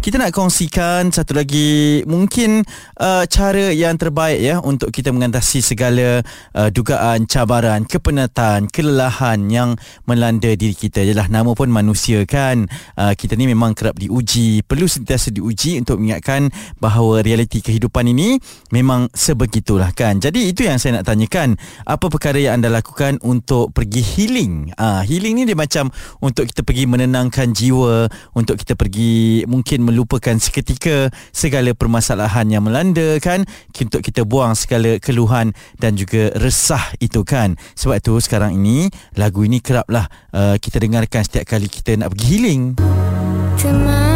kita nak kongsikan satu lagi mungkin uh, cara yang terbaik ya untuk kita mengatasi segala uh, dugaan cabaran, kepenatan, kelelahan yang melanda diri kita. Jelah nama pun manusia kan. Uh, kita ni memang kerap diuji, perlu sentiasa diuji untuk mengingatkan bahawa realiti kehidupan ini memang sebegitulah kan. Jadi itu yang saya nak tanyakan, apa perkara yang anda lakukan untuk pergi healing? Uh, healing ni dia macam untuk kita pergi menenangkan jiwa, untuk kita pergi mungkin melupakan seketika segala permasalahan yang melanda kan? Untuk kita buang segala keluhan dan juga resah itu kan? Sebab itu sekarang ini lagu ini keraplah uh, kita dengarkan setiap kali kita nak pergi healing. Temani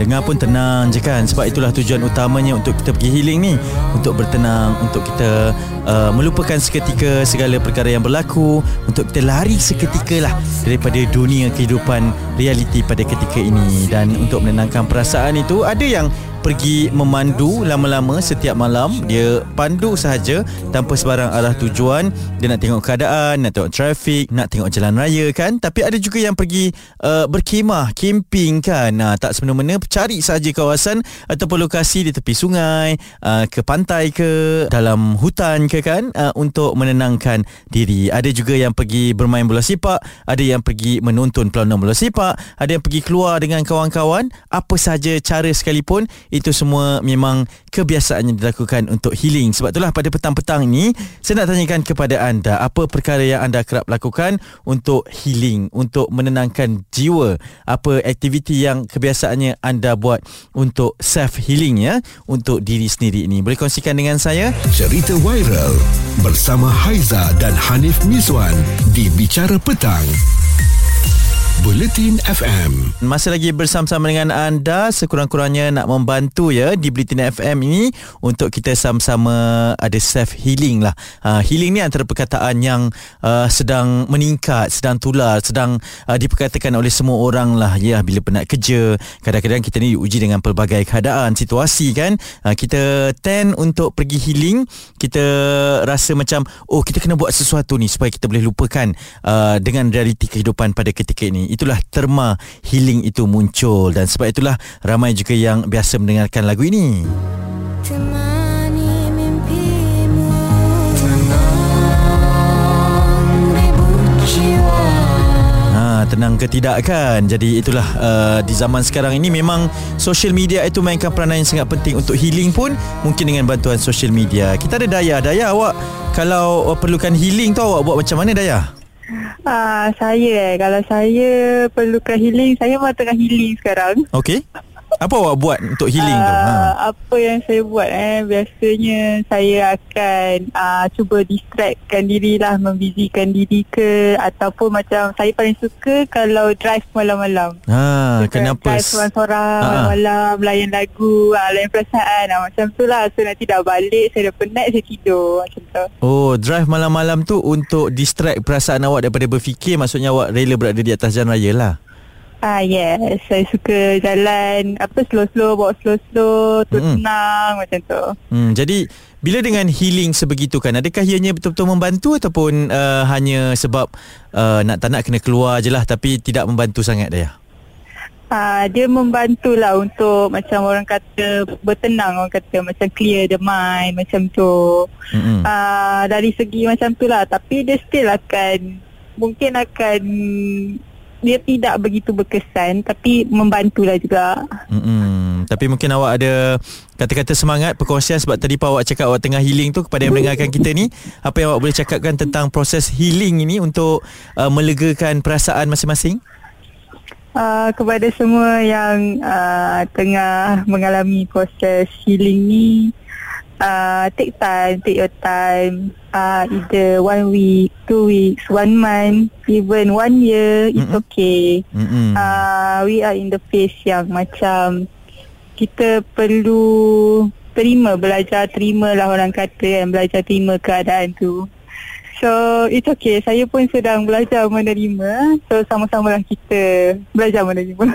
dengar pun tenang je kan? Sebab itulah tujuan utamanya untuk kita pergi healing ni. Untuk bertenang untuk kita uh, melupakan seketika segala perkara yang berlaku untuk kita lari seketika lah daripada dunia kehidupan realiti pada ketika ini. Dan untuk menenangkan perasaan itu ada yang pergi memandu lama-lama setiap malam. Dia pandu sahaja tanpa sebarang arah tujuan. Dia nak tengok keadaan nak tengok trafik nak tengok jalan raya kan? Tapi ada juga yang pergi uh, berkemah camping kan? Nah, tak semena-mena cari sahaja kawasan ataupun lokasi di tepi sungai uh, ke pantai ke dalam hutan ke kan uh, untuk menenangkan diri ada juga yang pergi bermain bola sepak ada yang pergi menonton perlawanan bola sepak ada yang pergi keluar dengan kawan-kawan apa sahaja cara sekalipun itu semua memang kebiasaan yang dilakukan untuk healing. Sebab itulah pada petang-petang ini saya nak tanyakan kepada anda apa perkara yang anda kerap lakukan untuk healing, untuk menenangkan jiwa. Apa aktiviti yang kebiasaannya anda buat untuk self healing ya untuk diri sendiri ini. Boleh kongsikan dengan saya? Cerita bersama Haiza dan Hanif Miswan di Bicara Petang. Bulletin FM. Masih lagi bersama-sama dengan anda sekurang-kurangnya nak membantu ya di Bulletin FM ini untuk kita sama-sama ada self healing lah. Uh, healing ni antara perkataan yang uh, sedang meningkat, sedang tular, sedang uh, diperkatakan oleh semua orang lah ya bila penat kerja. Kadang-kadang kita ni diuji dengan pelbagai keadaan, situasi kan. Uh, kita tend untuk pergi healing, kita rasa macam oh kita kena buat sesuatu ni supaya kita boleh lupakan uh, dengan realiti kehidupan pada ketika ini itulah terma healing itu muncul. Dan sebab itulah ramai juga yang biasa mendengarkan lagu ini. Ha, tenang ke tidak kan? Jadi itulah uh, Di zaman sekarang ini Memang Social media itu Mainkan peranan yang sangat penting Untuk healing pun Mungkin dengan bantuan social media. Kita ada Daya. Daya awak Kalau uh, perlukan healing tu Awak buat macam mana Daya? Ah, saya eh kalau saya perlukan healing, saya mahu tengah healing sekarang. Okey. Apa awak buat untuk healing uh, tu? Ha. Apa yang saya buat eh biasanya saya akan uh, cuba distractkan diri lah membizikan diri ke ataupun macam saya paling suka kalau drive malam-malam. Ha, kenapa? Drive seorang-seorang ha. malam layan lagu, uh, layan perasaan uh, macam tu lah. So nanti dah balik saya dah penat saya tidur macam tu. Oh, drive malam-malam tu untuk distract perasaan awak daripada berfikir maksudnya awak rela berada di atas jalan raya lah. Ah yes, saya suka jalan apa slow-slow, bawa slow-slow, tenang mm. macam tu. Hmm, jadi bila dengan healing sebegitu kan, adakah ianya betul-betul membantu ataupun uh, hanya sebab uh, nak tak nak kena keluar je lah tapi tidak membantu sangat dia? Ah, dia membantulah untuk macam orang kata bertenang orang kata macam clear the mind macam tu. Mm-hmm. Ah, dari segi macam tu lah tapi dia still akan mungkin akan dia tidak begitu berkesan tapi membantulah juga. Hmm. Tapi mungkin awak ada kata-kata semangat perkongsian sebab tadi awak cakap awak tengah healing tu kepada yang mendengarkan kita ni apa yang awak boleh cakapkan tentang proses healing ini untuk uh, melegakan perasaan masing-masing? Uh, kepada semua yang uh, tengah mengalami proses healing ni uh, take time, take your time. Uh, either one week, two weeks, one month, even one year, it's mm-hmm. okay. Mm-hmm. Uh, we are in the phase yang macam kita perlu terima, belajar terima lah orang kata kan, belajar terima keadaan tu. So it's okay Saya pun sedang belajar menerima So sama-sama lah kita Belajar menerima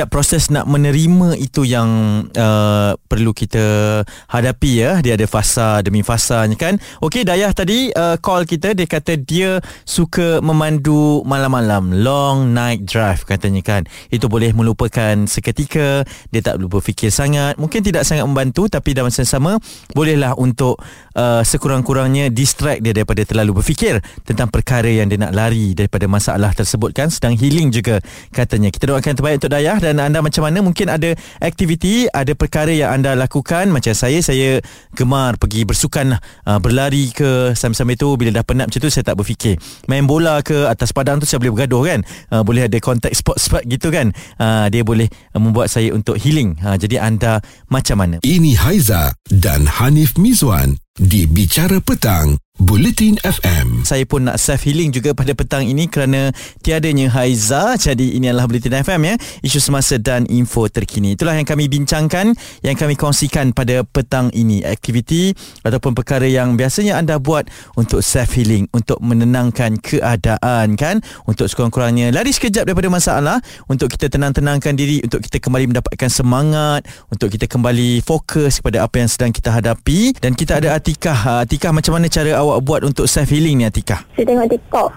Ya, proses nak menerima itu yang uh, perlu kita hadapi ya. Dia ada fasa demi fasanya kan. Okey, Dayah tadi uh, call kita dia kata dia suka memandu malam-malam, long night drive katanya kan. Itu boleh melupakan seketika, dia tak perlu berfikir sangat. Mungkin tidak sangat membantu tapi dalam masa sama bolehlah untuk uh, sekurang-kurangnya distract dia daripada terlalu berfikir tentang perkara yang dia nak lari daripada masalah tersebut kan. Sedang healing juga katanya. Kita doakan terbaik untuk Dayah dan anda macam mana? Mungkin ada aktiviti ada perkara yang anda lakukan. Macam saya saya gemar pergi bersukan lah berlari ke sambil-sambil tu. Bila dah penat macam tu saya tak berfikir. Main bola ke atas padang tu saya boleh bergaduh kan? Uh, boleh ada contact spot-spot gitu kan? Uh, dia boleh membuat saya untuk healing. Jadi anda macam mana? Ini Haiza dan Hanif Mizwan di Bicara Petang Bulletin FM. Saya pun nak self healing juga pada petang ini kerana tiadanya Haiza. Jadi ini adalah Bulletin FM ya. Isu semasa dan info terkini. Itulah yang kami bincangkan, yang kami kongsikan pada petang ini. Aktiviti ataupun perkara yang biasanya anda buat untuk self healing, untuk menenangkan keadaan kan, untuk sekurang-kurangnya lari sekejap daripada masalah, untuk kita tenang-tenangkan diri, untuk kita kembali mendapatkan semangat, untuk kita kembali fokus kepada apa yang sedang kita hadapi dan kita ada Atikah. Atikah macam mana cara awak awak buat untuk self healing ni Atika? Saya tengok TikTok.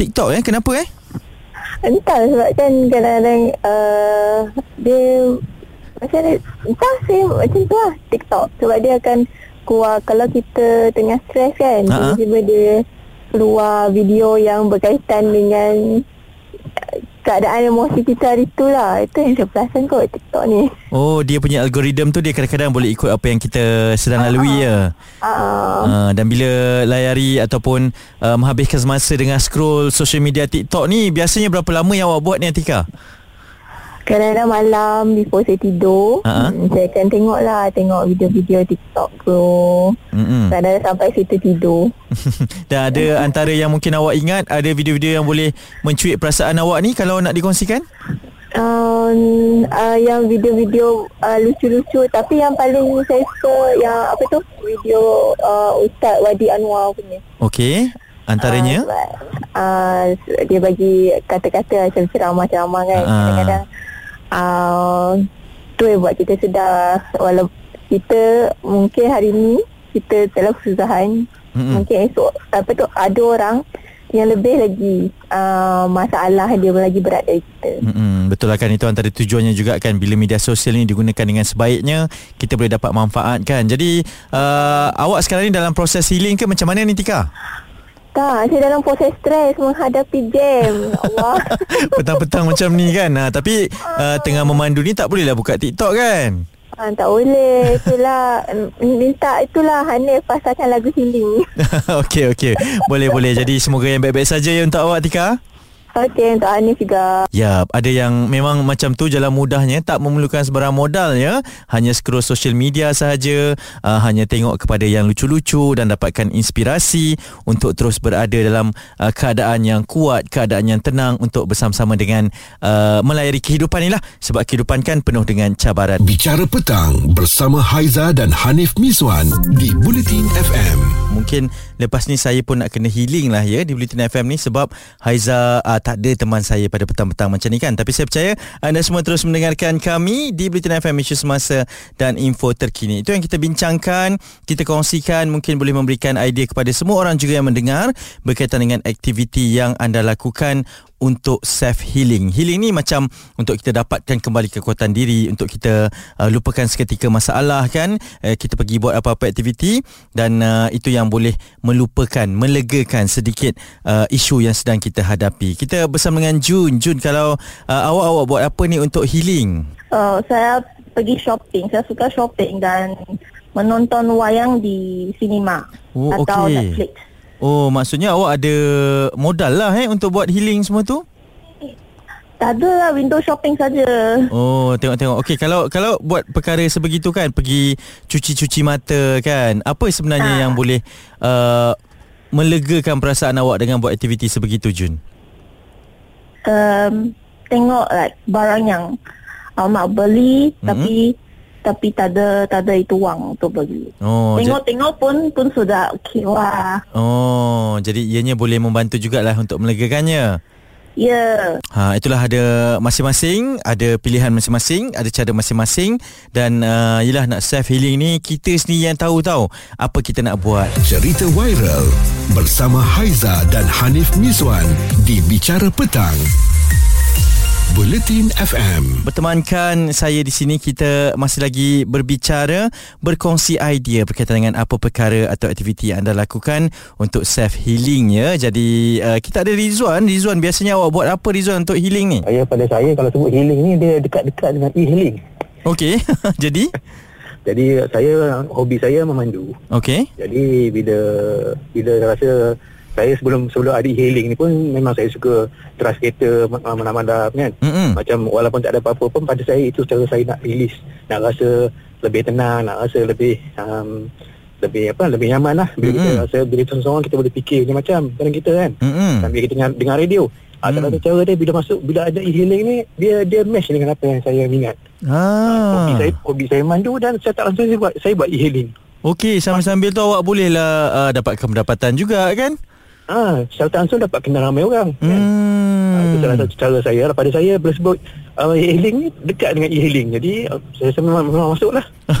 TikTok eh? Kenapa eh? Entah sebab kan kadang-kadang uh, dia macam entah saya macam tu lah TikTok. Sebab dia akan keluar kalau kita tengah stres kan. Uh-huh. Tiba-tiba dia keluar video yang berkaitan dengan keadaan emosi kita hari tu lah. Itu yang saya perasan kot TikTok ni. Oh dia punya algoritma tu Dia kadang-kadang boleh ikut Apa yang kita sedang lalui ya? Uh, uh, Dan bila layari Ataupun uh, Menghabiskan masa Dengan scroll Social media TikTok ni Biasanya berapa lama Yang awak buat ni Atika? Kadang-kadang malam Before saya tidur uh-huh. Saya akan tengok lah Tengok video-video TikTok tu. Mm-hmm. Kadang-kadang sampai saya tertidur Dan ada antara yang mungkin awak ingat Ada video-video yang boleh Mencuit perasaan awak ni Kalau nak dikongsikan? Um, uh, Yang video-video uh, Lucu-lucu Tapi yang paling saya suka Yang apa tu? Video uh, Ustaz Wadi Anwar punya. Okay Antaranya? Uh, uh, Dia bagi Kata-kata Macam ceramah-ceramah kan. Uh. Kadang-kadang uh, tu yang buat kita sedar walaupun kita mungkin hari ni kita telah kesusahan mm-hmm. mungkin esok apa tu ada orang yang lebih lagi uh, masalah dia lagi berat dari kita. Mm-hmm. Betul lah kan itu antara tujuannya juga kan bila media sosial ni digunakan dengan sebaiknya kita boleh dapat manfaat kan. Jadi uh, awak sekarang ni dalam proses healing ke macam mana ni Tika? Tak, saya dalam proses stres menghadapi jam. Allah. Petang-petang macam ni kan. Ha, tapi uh, tengah memandu ni tak bolehlah buka TikTok kan? Ha, tak boleh. Itulah. Minta itulah Hanif pasalkan lagu healing. okey, okey. Boleh, boleh. Jadi semoga yang baik-baik saja ya untuk awak, Tika. Okey, untuk Anis juga. Ya, ada yang memang macam tu jalan mudahnya tak memerlukan sebarang modal ya. Hanya scroll social media sahaja, uh, hanya tengok kepada yang lucu-lucu dan dapatkan inspirasi untuk terus berada dalam uh, keadaan yang kuat, keadaan yang tenang untuk bersama-sama dengan uh, melayari kehidupan inilah sebab kehidupan kan penuh dengan cabaran. Bicara petang bersama Haiza dan Hanif Miswan di Bulletin FM. Mungkin lepas ni saya pun nak kena healing lah ya di Bulletin FM ni sebab Haiza uh, tak ada teman saya pada petang-petang macam ni kan. Tapi saya percaya anda semua terus mendengarkan kami di Britain FM isu semasa dan info terkini. Itu yang kita bincangkan kita kongsikan mungkin boleh memberikan idea kepada semua orang juga yang mendengar berkaitan dengan aktiviti yang anda lakukan untuk self healing. Healing ni macam untuk kita dapatkan kembali kekuatan diri untuk kita uh, lupakan seketika masalah kan. Uh, kita pergi buat apa-apa aktiviti dan uh, itu yang boleh melupakan, melegakan sedikit uh, isu yang sedang kita hadapi. Kita bersama dengan Jun. Jun kalau uh, awak-awak buat apa ni untuk healing? Uh, saya pergi shopping. Saya suka shopping dan menonton wayang di sinema oh, atau okay. Netflix. Oh, maksudnya awak ada modal lah eh untuk buat healing semua tu? Tak ada lah window shopping saja. Oh, tengok-tengok. Okey, kalau kalau buat perkara sebegitu kan, pergi cuci-cuci mata kan, apa sebenarnya ha. yang boleh uh, melegakan perasaan awak dengan buat aktiviti sebegitu, Jun? Um, tengok like barang yang awak nak beli mm-hmm. tapi tapi tak ada tak ada itu wang untuk bagi. Oh, Tengok-tengok pun pun sudah okey lah. Oh, jadi ianya boleh membantu jugalah untuk melegakannya. Ya. Yeah. Ha itulah ada masing-masing, ada pilihan masing-masing, ada cara masing-masing dan uh, yalah nak self healing ni kita sendiri yang tahu tahu apa kita nak buat. Cerita viral bersama Haiza dan Hanif Miswan di Bicara Petang. Buletin FM. Bertemankan saya di sini kita masih lagi berbicara, berkongsi idea berkaitan dengan apa perkara atau aktiviti yang anda lakukan untuk self healing ya. Jadi uh, kita ada Rizwan, Rizwan biasanya awak buat apa Rizwan untuk healing ni? Saya pada saya kalau sebut healing ni dia dekat-dekat dengan e-healing. Okey. Jadi Jadi saya hobi saya memandu. okey. Jadi bila bila rasa saya sebelum sebelum ada healing ni pun memang saya suka teras kereta ma- mandap-mandap kan. Mm-mm. Macam walaupun tak ada apa-apa pun pada saya itu cara saya nak release, nak rasa lebih tenang, nak rasa lebih um, lebih apa lebih nyaman lah bila kita Mm-mm. rasa bila kita seorang kita boleh fikir macam-macam dalam kita kan. Mm-mm. Sambil kita dengar, dengar radio. Ah, Hmm. salah satu cara dia bila masuk bila ada e-healing ni dia dia match dengan apa yang saya minat. Hobi Ah. saya hobi saya mandu dan saya tak langsung saya buat saya buat e-healing. Okey, sambil-sambil tu awak bolehlah uh, dapatkan pendapatan juga kan? Ah, saya tak langsung dapat kenal ramai orang. Kan? Ah, itu Hmm. salah satu cara saya. Pada saya boleh sebut uh, e-healing ni dekat dengan e-healing. Jadi uh, saya rasa memang, memang masuk lah.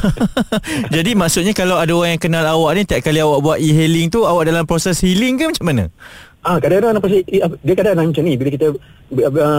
Jadi maksudnya kalau ada orang yang kenal awak ni tiap kali awak buat e-hailing tu awak dalam proses healing ke macam mana? Ah, kadang-kadang si- eh, dia kadang-kadang macam ni bila kita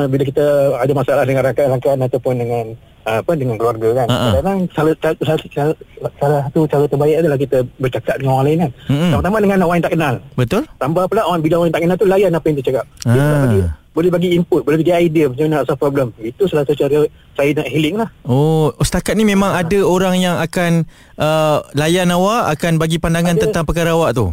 bila kita ada masalah dengan rakan-rakan ataupun dengan apa dengan keluarga kan. Ha, ha. Kadang-kadang salah, salah, salah, salah satu cara terbaik adalah kita bercakap dengan orang lain kan. Mm-mm. Terutama dengan orang yang tak kenal. Betul? Tambah pula orang bila orang yang tak kenal tu layan apa yang dia cakap. Dia Ah. boleh bagi, boleh bagi input, boleh bagi idea macam mana nak solve problem. Itu salah satu cara saya nak healing lah. Oh, oh setakat ni memang ada orang yang akan uh, layan awak akan bagi pandangan Ada. tentang perkara awak tu.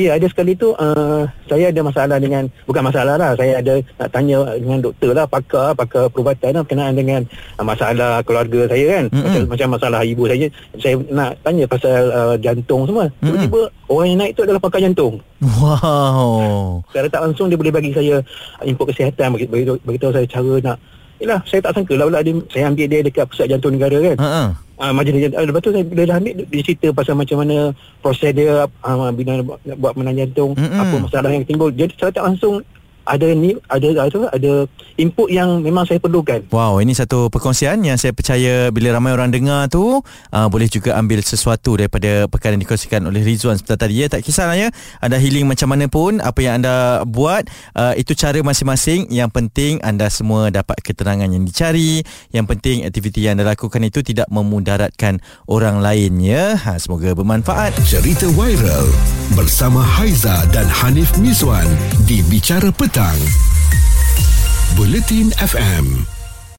Ya, ada sekali tu uh, saya ada masalah dengan bukan masalah lah. Saya ada nak tanya dengan doktor lah, pakar, pakar perubatan lah berkenaan dengan uh, masalah keluarga saya kan. Mm-mm. Macam, macam masalah ibu saya. Saya nak tanya pasal uh, jantung semua. Tiba-tiba orang yang naik tu adalah pakar jantung. Wow. Secara tak langsung dia boleh bagi saya input kesihatan, bagi, bagi, beritahu saya cara nak Yelah, saya tak sangka lah pula dia, saya ambil dia dekat pusat jantung negara kan. Ha ah. Ah, majlis jantung. Lepas tu saya bila dah ambil dia cerita pasal macam mana proses dia ah, bila buat, nak buat menang jantung, Mm-mm. apa masalah yang timbul. Jadi saya tak langsung ada ni ada ada ada input yang memang saya perlukan. Wow, ini satu perkongsian yang saya percaya bila ramai orang dengar tu uh, boleh juga ambil sesuatu daripada perkara yang dikongsikan oleh Rizwan sebentar tadi ya. Tak kisahlah ya. Anda healing macam mana pun apa yang anda buat uh, itu cara masing-masing. Yang penting anda semua dapat ketenangan yang dicari. Yang penting aktiviti yang anda lakukan itu tidak memudaratkan orang lain ya. Ha, semoga bermanfaat. Cerita viral bersama Haiza dan Hanif Miswan di Bicara Petang. Buletin FM.